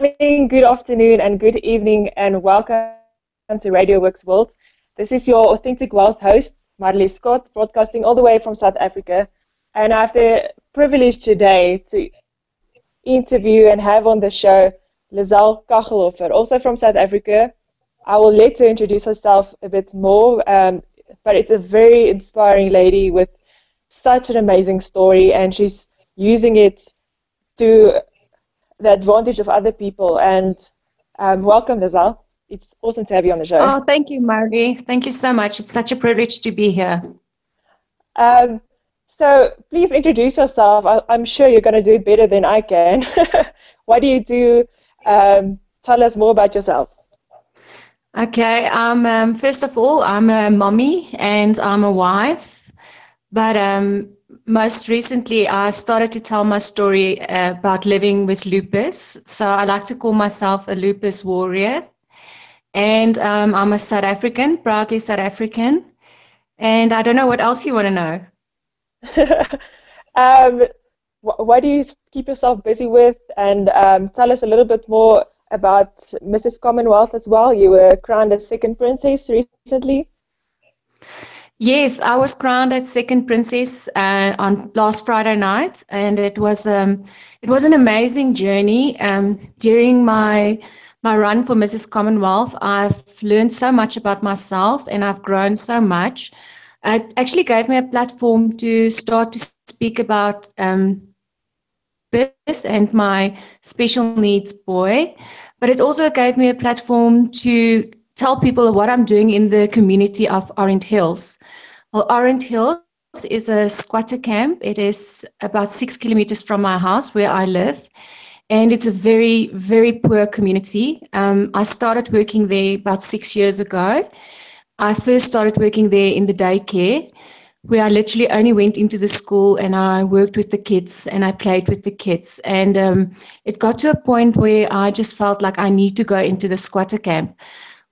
good afternoon, and good evening, and welcome to Radio Works World. This is your Authentic Wealth host, Marley Scott, broadcasting all the way from South Africa. And I have the privilege today to interview and have on the show Lizelle Kachelhofer, also from South Africa. I will let her introduce herself a bit more, um, but it's a very inspiring lady with such an amazing story, and she's using it to the advantage of other people. And um, welcome, Lizelle. It's awesome to have you on the show. Oh, thank you, Margie. Thank you so much. It's such a privilege to be here. Um, so please introduce yourself. I, am sure you're going to do it better than I can. what do you do? Um, tell us more about yourself. Okay. Um, um, first of all, I'm a mommy and I'm a wife. But um, most recently, I started to tell my story uh, about living with lupus. So I like to call myself a lupus warrior. And um, I'm a South African, proudly South African. And I don't know what else you want to know. um, wh- what do you keep yourself busy with? And um, tell us a little bit more about Mrs. Commonwealth as well. You were crowned as second princess recently. Yes, I was crowned as second princess uh, on last Friday night, and it was um, it was an amazing journey. Um, during my my run for Mrs. Commonwealth, I've learned so much about myself, and I've grown so much. It actually gave me a platform to start to speak about um, this and my special needs boy, but it also gave me a platform to tell people what I'm doing in the community of Orange Hills. Well, Orange Hills is a squatter camp. It is about six kilometers from my house where I live. And it's a very, very poor community. Um, I started working there about six years ago. I first started working there in the daycare, where I literally only went into the school and I worked with the kids and I played with the kids. And um, it got to a point where I just felt like I need to go into the squatter camp.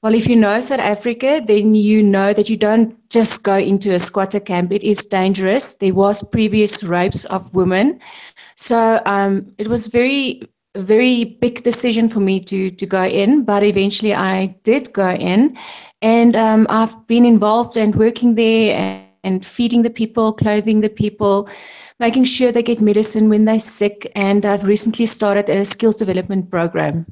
Well, if you know South Africa, then you know that you don't just go into a squatter camp. It is dangerous. There was previous rapes of women. So um, it was very, very big decision for me to, to go in, but eventually I did go in. And um, I've been involved and working there and, and feeding the people, clothing the people, making sure they get medicine when they're sick. And I've recently started a skills development program.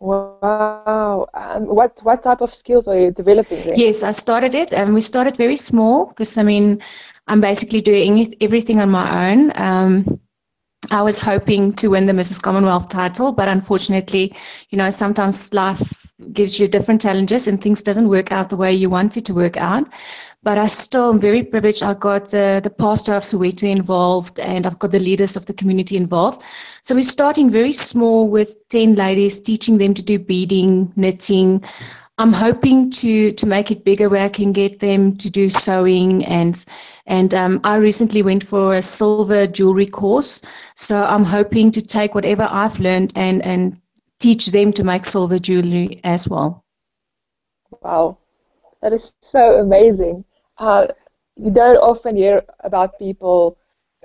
Wow. Um, what what type of skills are you developing there? Yes, I started it, and we started very small because I mean, I'm basically doing everything on my own. Um, I was hoping to win the Mrs. Commonwealth title, but unfortunately, you know, sometimes life gives you different challenges and things doesn't work out the way you want it to work out. But I still am very privileged. I got the, the pastor of Soweto involved and I've got the leaders of the community involved. So we're starting very small with 10 ladies, teaching them to do beading, knitting, I'm hoping to to make it bigger where I can get them to do sewing and and um, I recently went for a silver jewelry course. So I'm hoping to take whatever I've learned and and teach them to make silver jewelry as well. Wow, that is so amazing. Uh, you don't often hear about people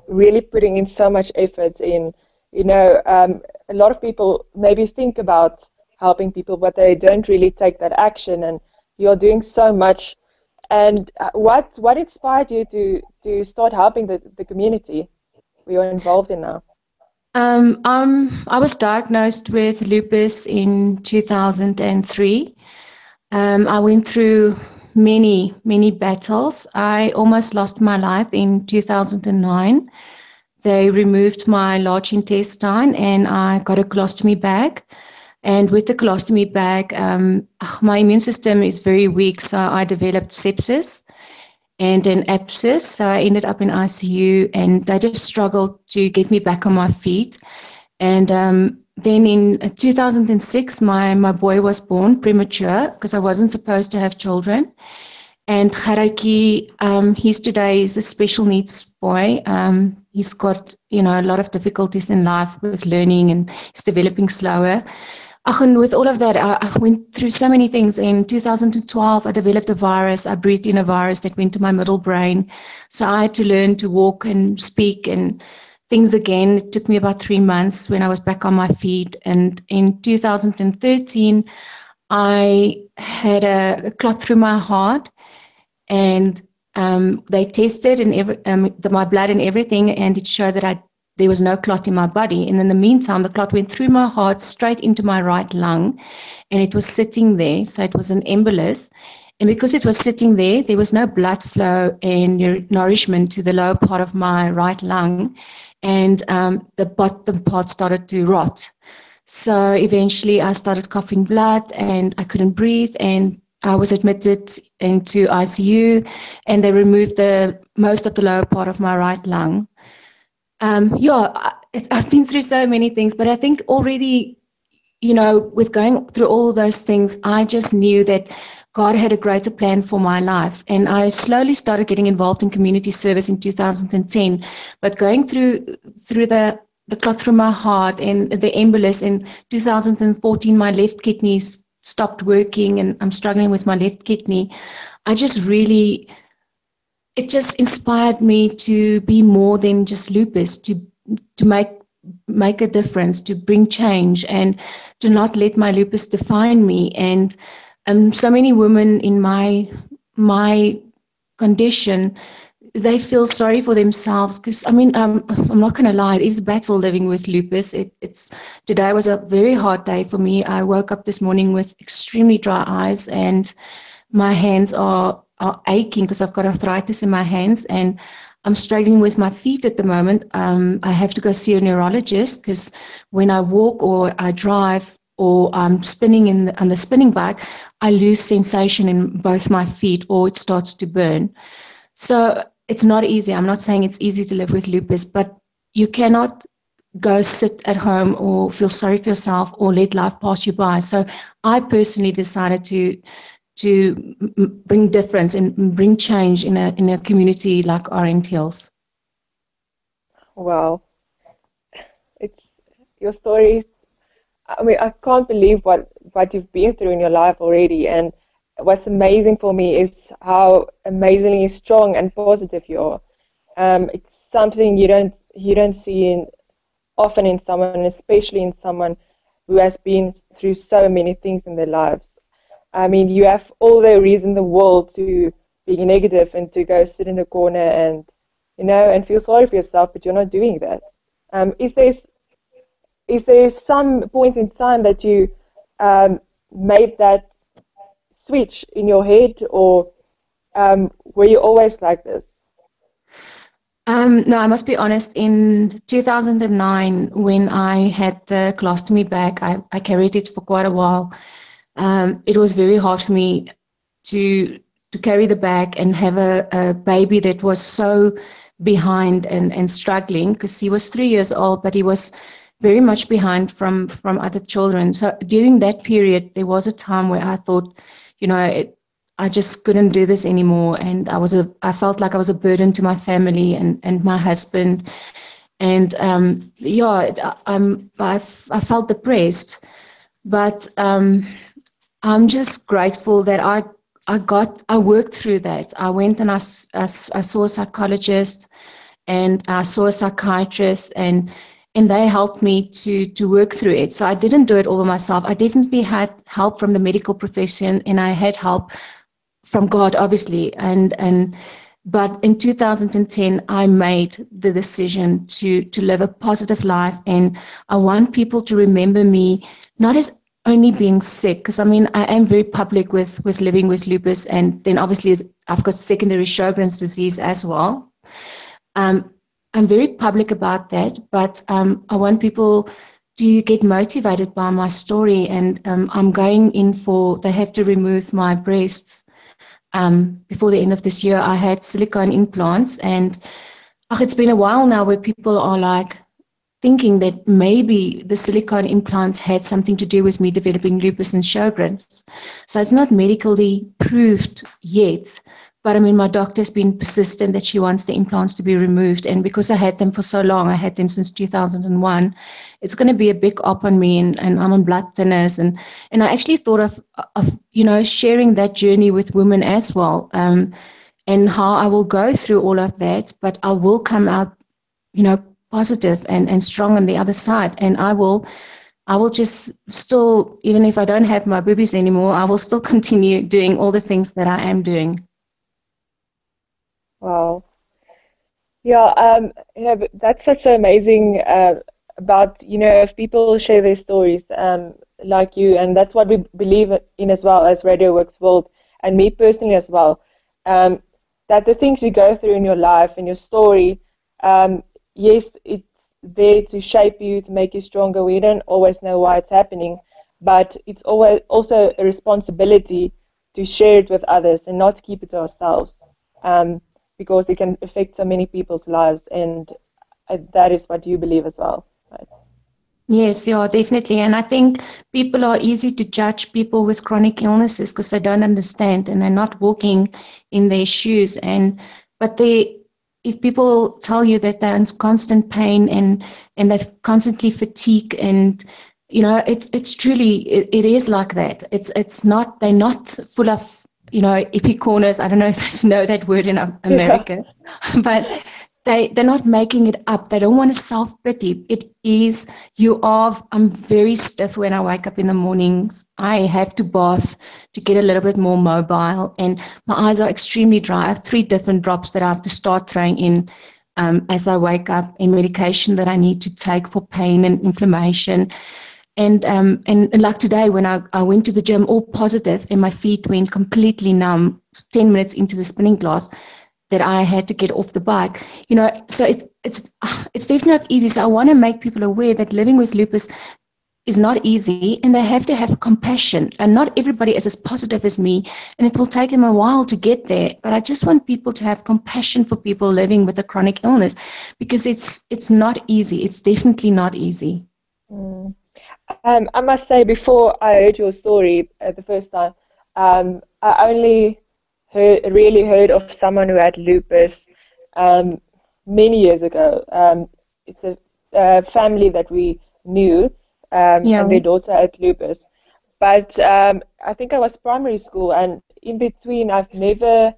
really putting in so much effort in. You know, um, a lot of people maybe think about helping people, but they don't really take that action. And you're doing so much. And uh, what what inspired you to to start helping the, the community we are involved in now? Um, um, I was diagnosed with lupus in 2003. Um, I went through many, many battles. I almost lost my life in 2009. They removed my large intestine and I got a colostomy bag. And with the colostomy bag, um, my immune system is very weak, so I developed sepsis and an abscess. So I ended up in ICU, and they just struggled to get me back on my feet. And um, then in 2006, my, my boy was born premature because I wasn't supposed to have children. And Haraki, um, he's today is a special needs boy. Um, he's got, you know, a lot of difficulties in life with learning and he's developing slower. And with all of that, I, I, went through so many things. In 2012, I developed a virus. I breathed in a virus that went to my middle brain. So I had to learn to walk and speak and things again. It took me about three months when I was back on my feet. And in 2013, I had a, a clot through my heart, and um, they tested and every, um, the, my blood and everything, and it showed that I there was no clot in my body. And in the meantime, the clot went through my heart straight into my right lung, and it was sitting there. So it was an embolus. And because it was sitting there, there was no blood flow and nourishment to the lower part of my right lung. And um, the bottom part started to rot. So eventually I started coughing blood and I couldn't breathe and I was admitted into ICU and they removed the most of the lower part of my right lung. Um, yeah, I, I've been through so many things, but I think already, you know, with going through all those things, I just knew that God had a greater plan for my life. And I slowly started getting involved in community service in 2010. But going through through the the clot through my heart and the embolus in 2014, my left kidney stopped working and I'm struggling with my left kidney. I just really, it just inspired me to be more than just lupus, to to make make a difference, to bring change, and to not let my lupus define me. And um, so many women in my my condition they feel sorry for themselves because I mean um, I'm not going to lie, it is a battle living with lupus. It, it's today was a very hard day for me. I woke up this morning with extremely dry eyes and my hands are are aching because I've got arthritis in my hands and I'm struggling with my feet at the moment. Um, I have to go see a neurologist because when I walk or I drive or I'm spinning in the, on the spinning bike, I lose sensation in both my feet or it starts to burn. So it's not easy. I'm not saying it's easy to live with lupus, but you cannot go sit at home or feel sorry for yourself or let life pass you by. So I personally decided to to bring difference and bring change in a in a community like Orange Hills. Wow, it's your story. I mean, I can't believe what what you've been through in your life already, and what's amazing for me is how amazingly strong and positive you are. Um, it's something you don't you don't see in, often in someone, especially in someone who has been through so many things in their lives. I mean, you have all the reason in the world to be negative and to go sit in a corner and you know and feel sorry for yourself, but you're not doing that. Um, is there is there some point in time that you um, made that switch in your head, or um, were you always like this? Um, no, I must be honest. In 2009, when I had the colostomy bag, I, I carried it for quite a while. Um, it was very hard for me to to carry the bag and have a, a baby that was so behind and, and struggling because he was three years old, but he was very much behind from from other children. So during that period, there was a time where I thought, you know, it, I just couldn't do this anymore, and I was a, I felt like I was a burden to my family and and my husband, and um, yeah, I'm, I, I felt depressed, but um, I'm just grateful that I I got I worked through that. I went and I, I, I saw a psychologist, and I saw a psychiatrist, and and they helped me to to work through it. So I didn't do it all by myself. I definitely had help from the medical profession, and I had help from God, obviously. And and but in 2010, I made the decision to to live a positive life, and I want people to remember me not as only being sick because i mean i am very public with with living with lupus and then obviously i've got secondary sjogren's disease as well um, I'm very public about that, but um, I want people to get motivated by my story. And um, I'm going in for, they have to remove my breasts um, before the end of this year. I had silicone implants, and oh, it's been a while now where people are like, thinking that maybe the silicone implants had something to do with me developing lupus and Sjogren's. So it's not medically proved yet, but I mean, my doctor's been persistent that she wants the implants to be removed. And because I had them for so long, I had them since 2001, it's going to be a big op on me and, and I'm on blood thinners. And, and I actually thought of, of, you know, sharing that journey with women as well um, and how I will go through all of that, but I will come out, you know, positive and, and strong on the other side. And I will I will just still, even if I don't have my boobies anymore, I will still continue doing all the things that I am doing. Wow. Yeah, um, you know, that's such amazing uh, about, you know, if people share their stories um, like you, and that's what we believe in as well as Radio Works World, and me personally as well, um, that the things you go through in your life and your story, um, yes, it's there to shape you, to make you stronger. We don't always know why it's happening, but it's always also a responsibility to share it with others and not keep it to ourselves, um, because it can affect so many people's lives, and uh, that is what you believe as well. Right? Yes, yeah, definitely. And I think people are easy to judge people with chronic illnesses because they don't understand and they're not walking in their shoes. And but they if people tell you that they're in constant pain and and they're constantly fatigue and you know it's it's truly it, it is like that it's it's not they're not full of you know epic corners i don't know if you know that word in america yeah. but they they're not making it up. They don't want to self pity it is you are i'm very stiff when i wake up in the mornings i have to bath to get a little bit more mobile and my eyes are extremely dry. I have three different drops that i have to start throwing in um, as i wake up and medication that i need to take for pain and inflammation. And um and, and like today when I, I went to the gym all positive and my feet went completely numb. 10 minutes into the spinning class that I had to get off the bike. You know, so it, it's it's definitely not easy. So I want to make people aware that living with lupus is not easy and they have to have compassion and not everybody is as positive as me and it will take them a while to get there but i just want people to have compassion for people living with a chronic illness because it's it's not easy it's definitely not easy mm. um, i must say before i heard your story uh, the first time um, i only heard, really heard of someone who had lupus um, many years ago. Um, it's a, a, family that we knew, um, yeah. and their daughter had lupus. But um, I think I was primary school, and in between, I've never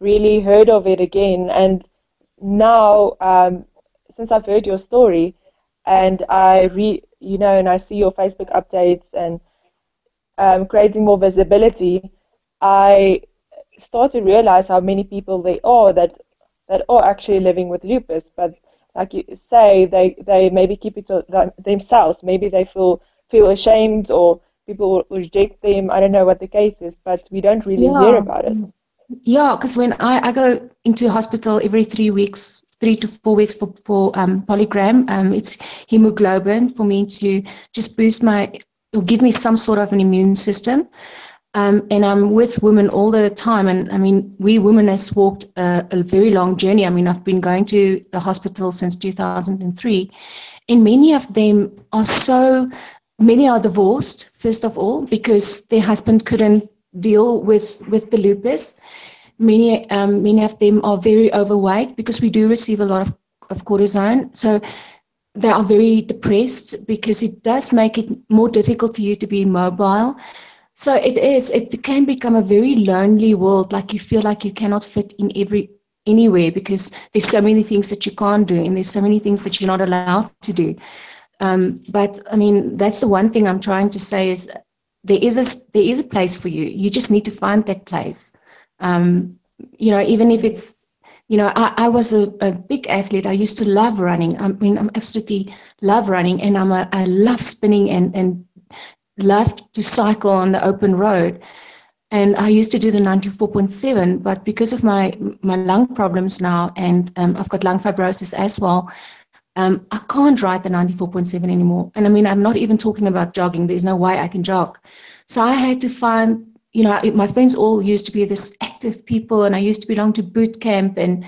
really heard of it again. And now, um, since I've heard your story, and I re, you know, and I see your Facebook updates and um, creating more visibility, I start to realize how many people there are that that are actually living with lupus, but like you say, they, they maybe keep it to themselves. Maybe they feel feel ashamed or people reject them. I don't know what the case is, but we don't really yeah. hear about it. Yeah, because when I, I go into hospital every three weeks, three to four weeks for, for um, Polygam, um, it's hemoglobin for me to just boost my, or give me some sort of an immune system. Um, and I'm with women all the time. And I mean, we women has walked a, a, very long journey. I mean, I've been going to the hospital since 2003, and many of them are so, many are divorced, first of all, because their husband couldn't deal with, with the lupus. Many, um, many of them are very overweight because we do receive a lot of, of cortisone. So they are very depressed because it does make it more difficult for you to be mobile. So it is, it can become a very lonely world. Like you feel like you cannot fit in every anywhere because there's so many things that you can't do and there's so many things that you're not allowed to do. Um, but I mean, that's the one thing I'm trying to say is there is a there is a place for you. You just need to find that place. Um, you know, even if it's you know, I, I was a, a, big athlete. I used to love running. I mean, I'm absolutely love running, and I'm a, I love spinning and and loved to cycle on the open road. And I used to do the 94.7, but because of my, my lung problems now, and um, I've got lung fibrosis as well, um, I can't ride the 94.7 anymore. And I mean, I'm not even talking about jogging. There's no way I can jog. So I had to find, you know, my friends all used to be this active people, and I used to belong to boot camp. And,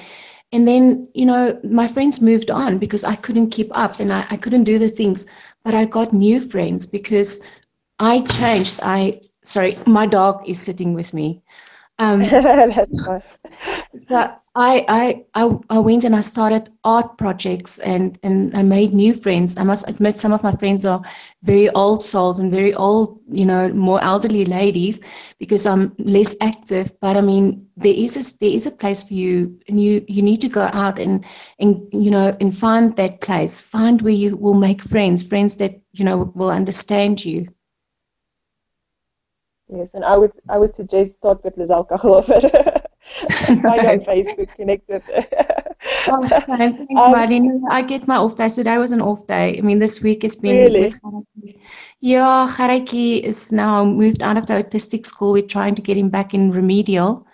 and then, you know, my friends moved on because I couldn't keep up and I, I couldn't do the things. But I got new friends because I changed. I sorry, my dog is sitting with me. Um, so I, I, I, I went and I started art projects and, and I made new friends. I must admit, some of my friends are very old souls and very old, you know, more elderly ladies because I'm less active. But I mean, there is a, there is a place for you, and you you need to go out and and you know and find that place. Find where you will make friends, friends that you know will understand you. Yes, and I would I would suggest start with Lizelle Kachelhofer. Find on Facebook, connect with Oh, thanks, um, Marlene. I get my off day. So today was an off day. I mean, this week has been. Really? Yeah, Haraki is now moved out of the autistic school. We're trying to get him back in remedial,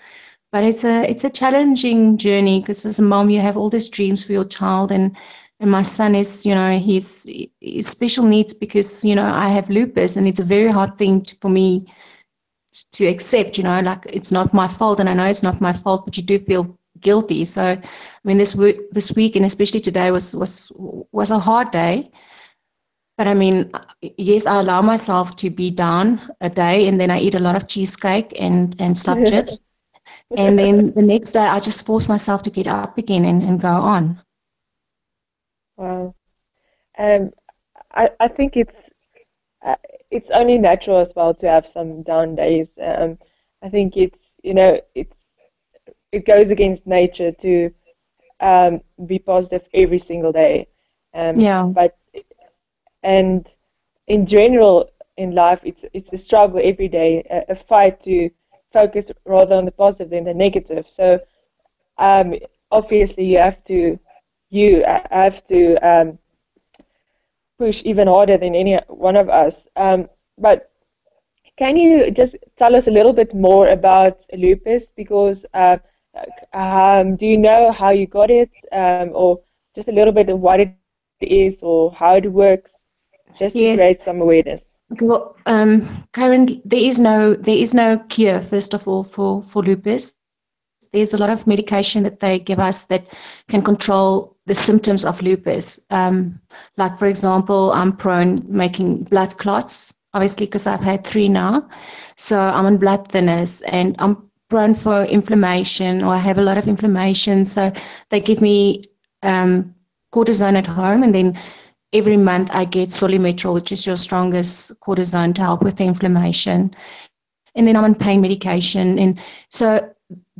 but it's a it's a challenging journey because as a mom, you have all these dreams for your child, and and my son is, you know, he's, he's special needs because you know I have lupus, and it's a very hard thing to, for me to accept, you know, like it's not my fault, and I know it's not my fault, but you do feel guilty. So, I mean, this week, this week, and especially today was was was a hard day. But I mean, yes, I allow myself to be down a day, and then I eat a lot of cheesecake and and slab chips, and then the next day I just force myself to get up again and, and go on. Wow, um, I I think it's. Uh, it's only natural as well to have some down days. Um, I think it's you know it's it goes against nature to um, be positive every single day. Um, yeah. But and in general in life, it's it's a struggle every day, a, a fight to focus rather on the positive than the negative. So um, obviously you have to you have to um, push even harder than any one of us. Um, but can you just tell us a little bit more about lupus? Because uh, um, do you know how you got it, um, or just a little bit of what it is or how it works, just yes. to create some awareness? Well, um, currently there is no there is no cure. First of all, for for lupus, there's a lot of medication that they give us that can control the symptoms of lupus. Um, like, for example, I'm prone making blood clots, obviously, because I've had three now. So I'm on blood thinners and I'm prone for inflammation or I have a lot of inflammation. So they give me um, cortisone at home and then every month I get Solu-Medrol, which is your strongest cortisone to help with the inflammation. And then I'm on pain medication. And so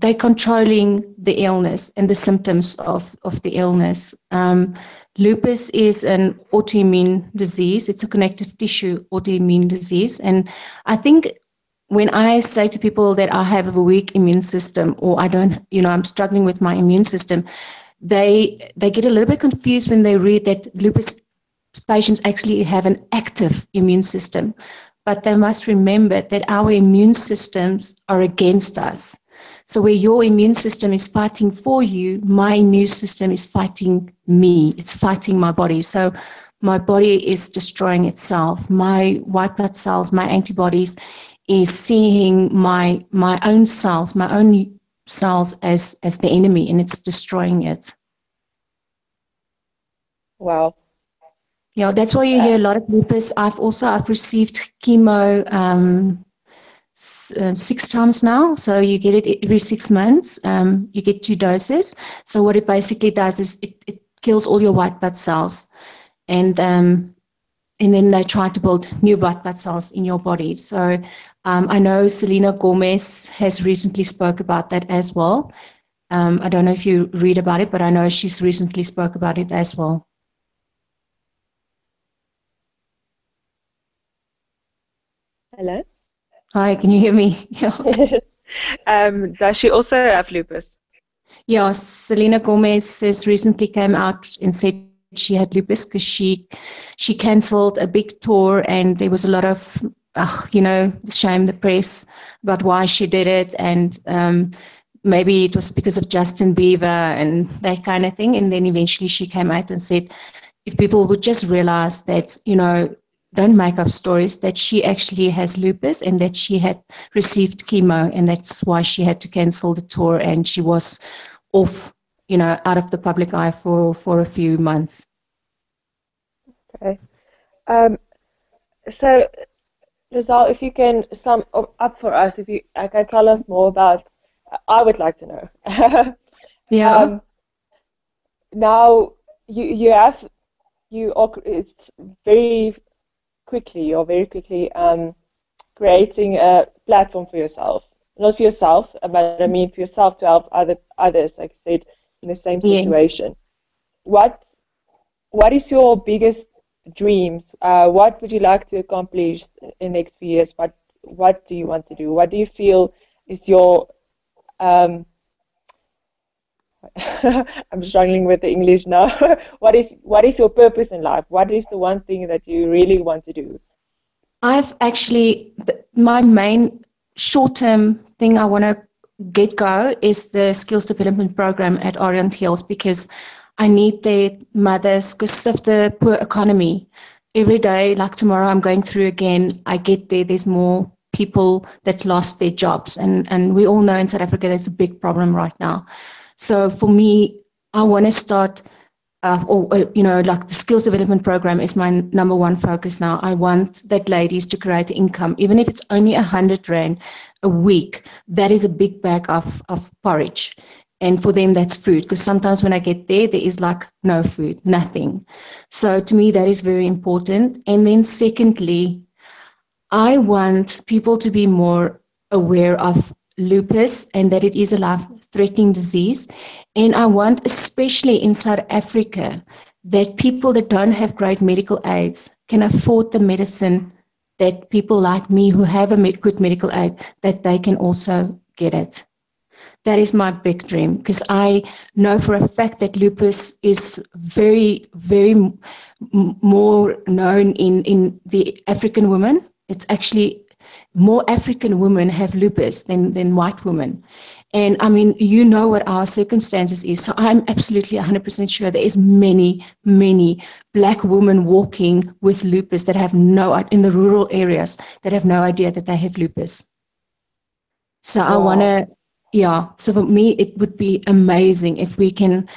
they're controlling the illness and the symptoms of, of the illness. Um, lupus is an autoimmune disease. It's a connective tissue autoimmune disease. And I think when I say to people that I have a weak immune system or I don't, you know, I'm struggling with my immune system, they they get a little bit confused when they read that lupus patients actually have an active immune system. But they must remember that our immune systems are against us. So where your immune system is fighting for you, my immune system is fighting me. It's fighting my body. So my body is destroying itself. My white blood cells, my antibodies is seeing my my own cells, my own cells as as the enemy and it's destroying it. Wow. Yeah, that's why you hear a lot of lupus. I've also I've received chemo um, uh, six times now. So you get it every six months. Um, you get two doses. So what it basically does is it, it kills all your white blood cells, and um, and then they try to build new white blood cells in your body. So um, I know Selena Gomez has recently spoke about that as well. Um, I don't know if you read about it, but I know she's recently spoke about it as well. Hello. Hi, can you hear me? um, does she also have lupus? Yeah, Selena Gomez has recently came out and said she had lupus because she she cancelled a big tour and there was a lot of uh, you know shame the press about why she did it and um, maybe it was because of Justin Bieber and that kind of thing and then eventually she came out and said if people would just realize that you know don't make up stories that she actually has lupus and that she had received chemo and that's why she had to cancel the tour and she was off you know out of the public eye for for a few months. Okay. Um, so Lizelle, if you can sum up for us if you can tell us more about I would like to know. Yeah. Um, now you you have you it's very quickly or very quickly um, creating a platform for yourself, not for yourself, but I mean for yourself to help other others, like I said, in the same situation. Yes. What what is your biggest dreams? Uh, what would you like to accomplish in the next few years? What what do you want to do? What do you feel is your um, I'm struggling with the English now. what is what is your purpose in life? What is the one thing that you really want to do? I've actually my main short-term thing I want to get go is the skills development program at Orange Hills because I need their mothers because of the poor economy. Every day, like tomorrow, I'm going through again. I get there. There's more people that lost their jobs, and and we all know in South Africa there's a big problem right now. So for me, I want to start, uh, or, or, you know, like the skills development program is my number one focus now. I want that ladies to create income, even if it's only a hundred rand a week. That is a big bag of of porridge. And for them, that's food. Because sometimes when I get there, there is like no food, nothing. So to me, that is very important. And then secondly, I want people to be more aware of lupus and that it is a life threatening disease. And I want, especially in South Africa, that people that don't have great medical aids can afford the medicine that people like me who have a good medical aid, that they can also get it. That is my big dream because I know for a fact that lupus is very, very m- more known in, in the African women. It's actually more African women have lupus than, than white women. And I mean, you know what our circumstances is. So I'm absolutely 100% sure there is many, many black women walking with lupus that have no, in the rural areas, that have no idea that they have lupus. So wow. I want to, yeah. So for me, it would be amazing if we can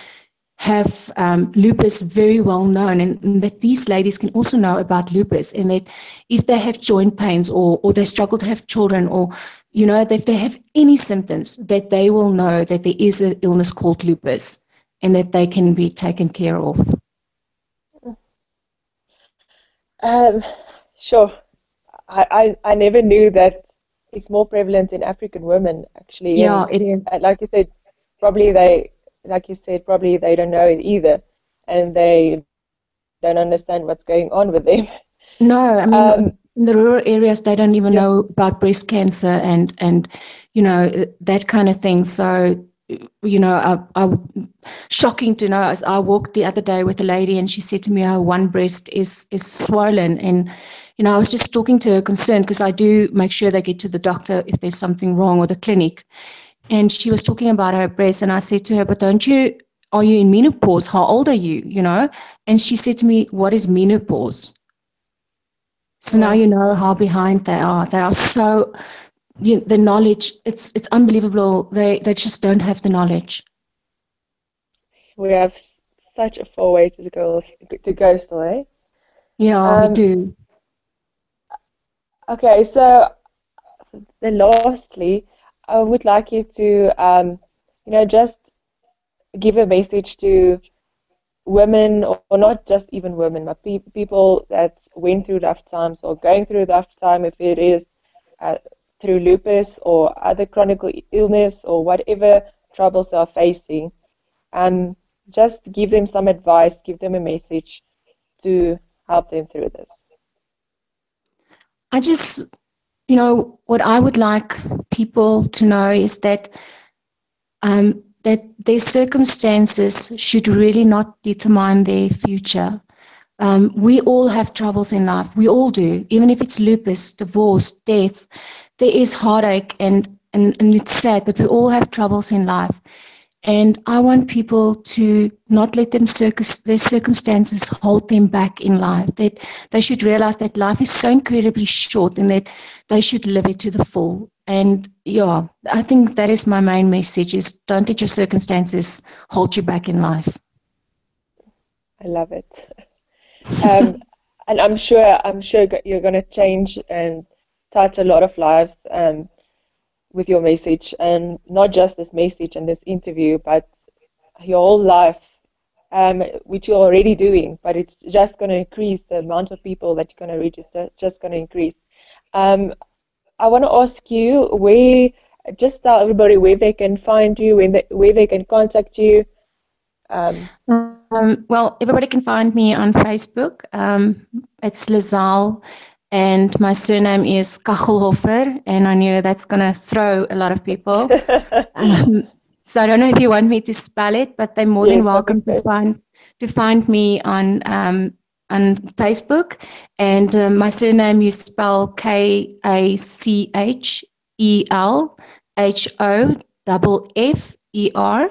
have um, lupus very well known and, and, that these ladies can also know about lupus and that if they have joint pains or, or they struggle to have children or you know if they have any symptoms that they will know that there is an illness called lupus and that they can be taken care of. Um, sure. I, I, I never knew that it's more prevalent in african women actually. Yeah and, it is. like you said probably they like you said, probably they don't know it either, and they don't understand what's going on with them. No, I mean, um, in the rural areas, they don't even yeah. know about breast cancer and and you know that kind of thing. So you know, I, I, shocking to know. I walked the other day with a lady, and she said to me, "Her one breast is is swollen." And you know, I was just talking to her concerned because I do make sure they get to the doctor if there's something wrong or the clinic and she was talking about her breast and i said to her but don't you are you in menopause? How old are you? You know? And she said to me what is menopause? So now you know how behind they are. They are so you the knowledge it's it's unbelievable. They they just don't have the knowledge. We have such a full way to go to go still eh? yeah um, we do. okay so then lastly I would like you to, um, you know, just give a message to women, or, not just even women, but pe- people that went through rough times or going through rough time, if it is uh, through lupus or other chronic illness or whatever troubles they are facing. Um, just give them some advice, give them a message to help them through this. I just you know, what I would like people to know is that um, that their circumstances should really not determine their future. Um, we all have troubles in life. We all do. Even if it's lupus, divorce, death, there is heartache and, and, and it's sad, but we all have troubles in life. And I want people to not let them circus, their circumstances hold them back in life. That they should realize that life is so incredibly short and that they should live it to the full. And yeah, I think that is my main message is don't let your circumstances hold you back in life. I love it. Um, and I'm sure I'm sure you're going to change and touch a lot of lives. Um, with your message and not just this message and this interview, but your whole life, um, which you're already doing, but it's just going to increase the amount of people that you're going to reach. It's just going to increase. Um, I want to ask you where, just tell everybody where they can find you, where they, where they can contact you. Um, um, well, everybody can find me on Facebook. Um, it's Lizelle, and my surname is Kachelhofer, and I know that's going to throw a lot of people. Um, so I don't know if you want me to spell it, but they're more yes, than welcome to find to find me on um, on Facebook. And um, my surname you spell K A C H E L H O double F ER.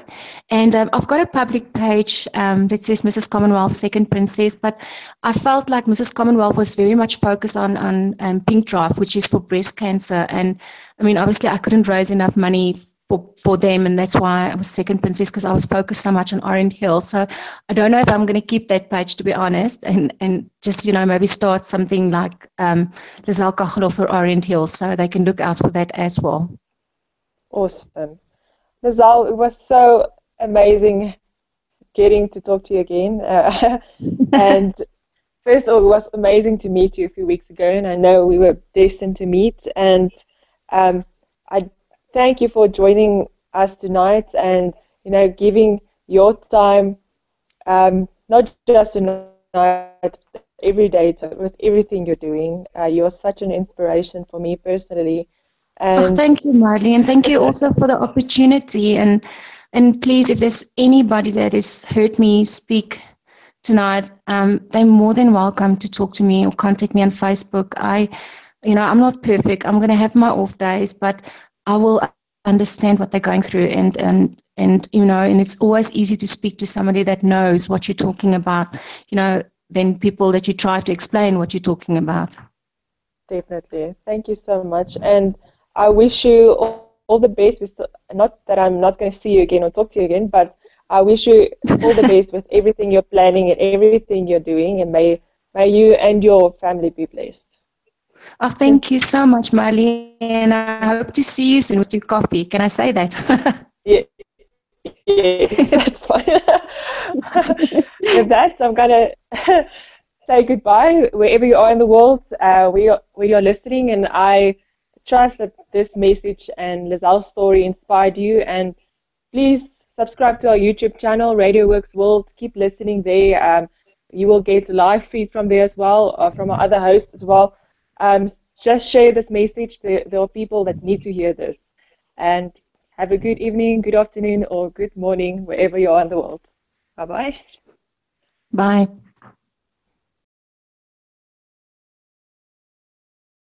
And um, I've got a public page um, that says Mrs. Commonwealth Second Princess, but I felt like Mrs. Commonwealth was very much focused on, on um, Pink Drive, which is for breast cancer. And I mean, obviously, I couldn't raise enough money for, for them, and that's why I was Second Princess because I was focused so much on Orange Hill. So I don't know if I'm going to keep that page, to be honest, and, and just, you know, maybe start something like um, Lizelle for Orange Hill so they can look out for that as well. Awesome. Lizelle, it was so amazing getting to talk to you again. Uh, and first of all, it was amazing to meet you a few weeks ago, and I know we were destined to meet. And um, I thank you for joining us tonight and you know giving your time, um, not just tonight, every day with everything you're doing. Uh, you're such an inspiration for me personally. Oh, and oh, thank you, Marley, and thank you also for the opportunity. And and please, if there's anybody that has heard me speak tonight, um, they're more than welcome to talk to me or contact me on Facebook. I, you know, I'm not perfect. I'm going to have my off days, but I will understand what they're going through and and and you know and it's always easy to speak to somebody that knows what you're talking about you know than people that you try to explain what you're talking about definitely thank you so much and I wish you all, all the best. With not that I'm not going to see you again or talk to you again, but I wish you all the best with everything you're planning and everything you're doing, and may may you and your family be blessed. Oh, thank you so much, Marlene, and I hope to see you soon your coffee. Can I say that? yeah, yeah, that's fine. with that, I'm gonna say goodbye wherever you are in the world, uh, where you're, where you're listening, and I trust that this message and Lizelle's story inspired you. And please subscribe to our YouTube channel, Radio Works World. Keep listening there. Um, you will get live feed from there as well, uh, from our other hosts as well. Um, just share this message. There, there are people that need to hear this. And have a good evening, good afternoon, or good morning, wherever you are in the world. Bye-bye. Bye.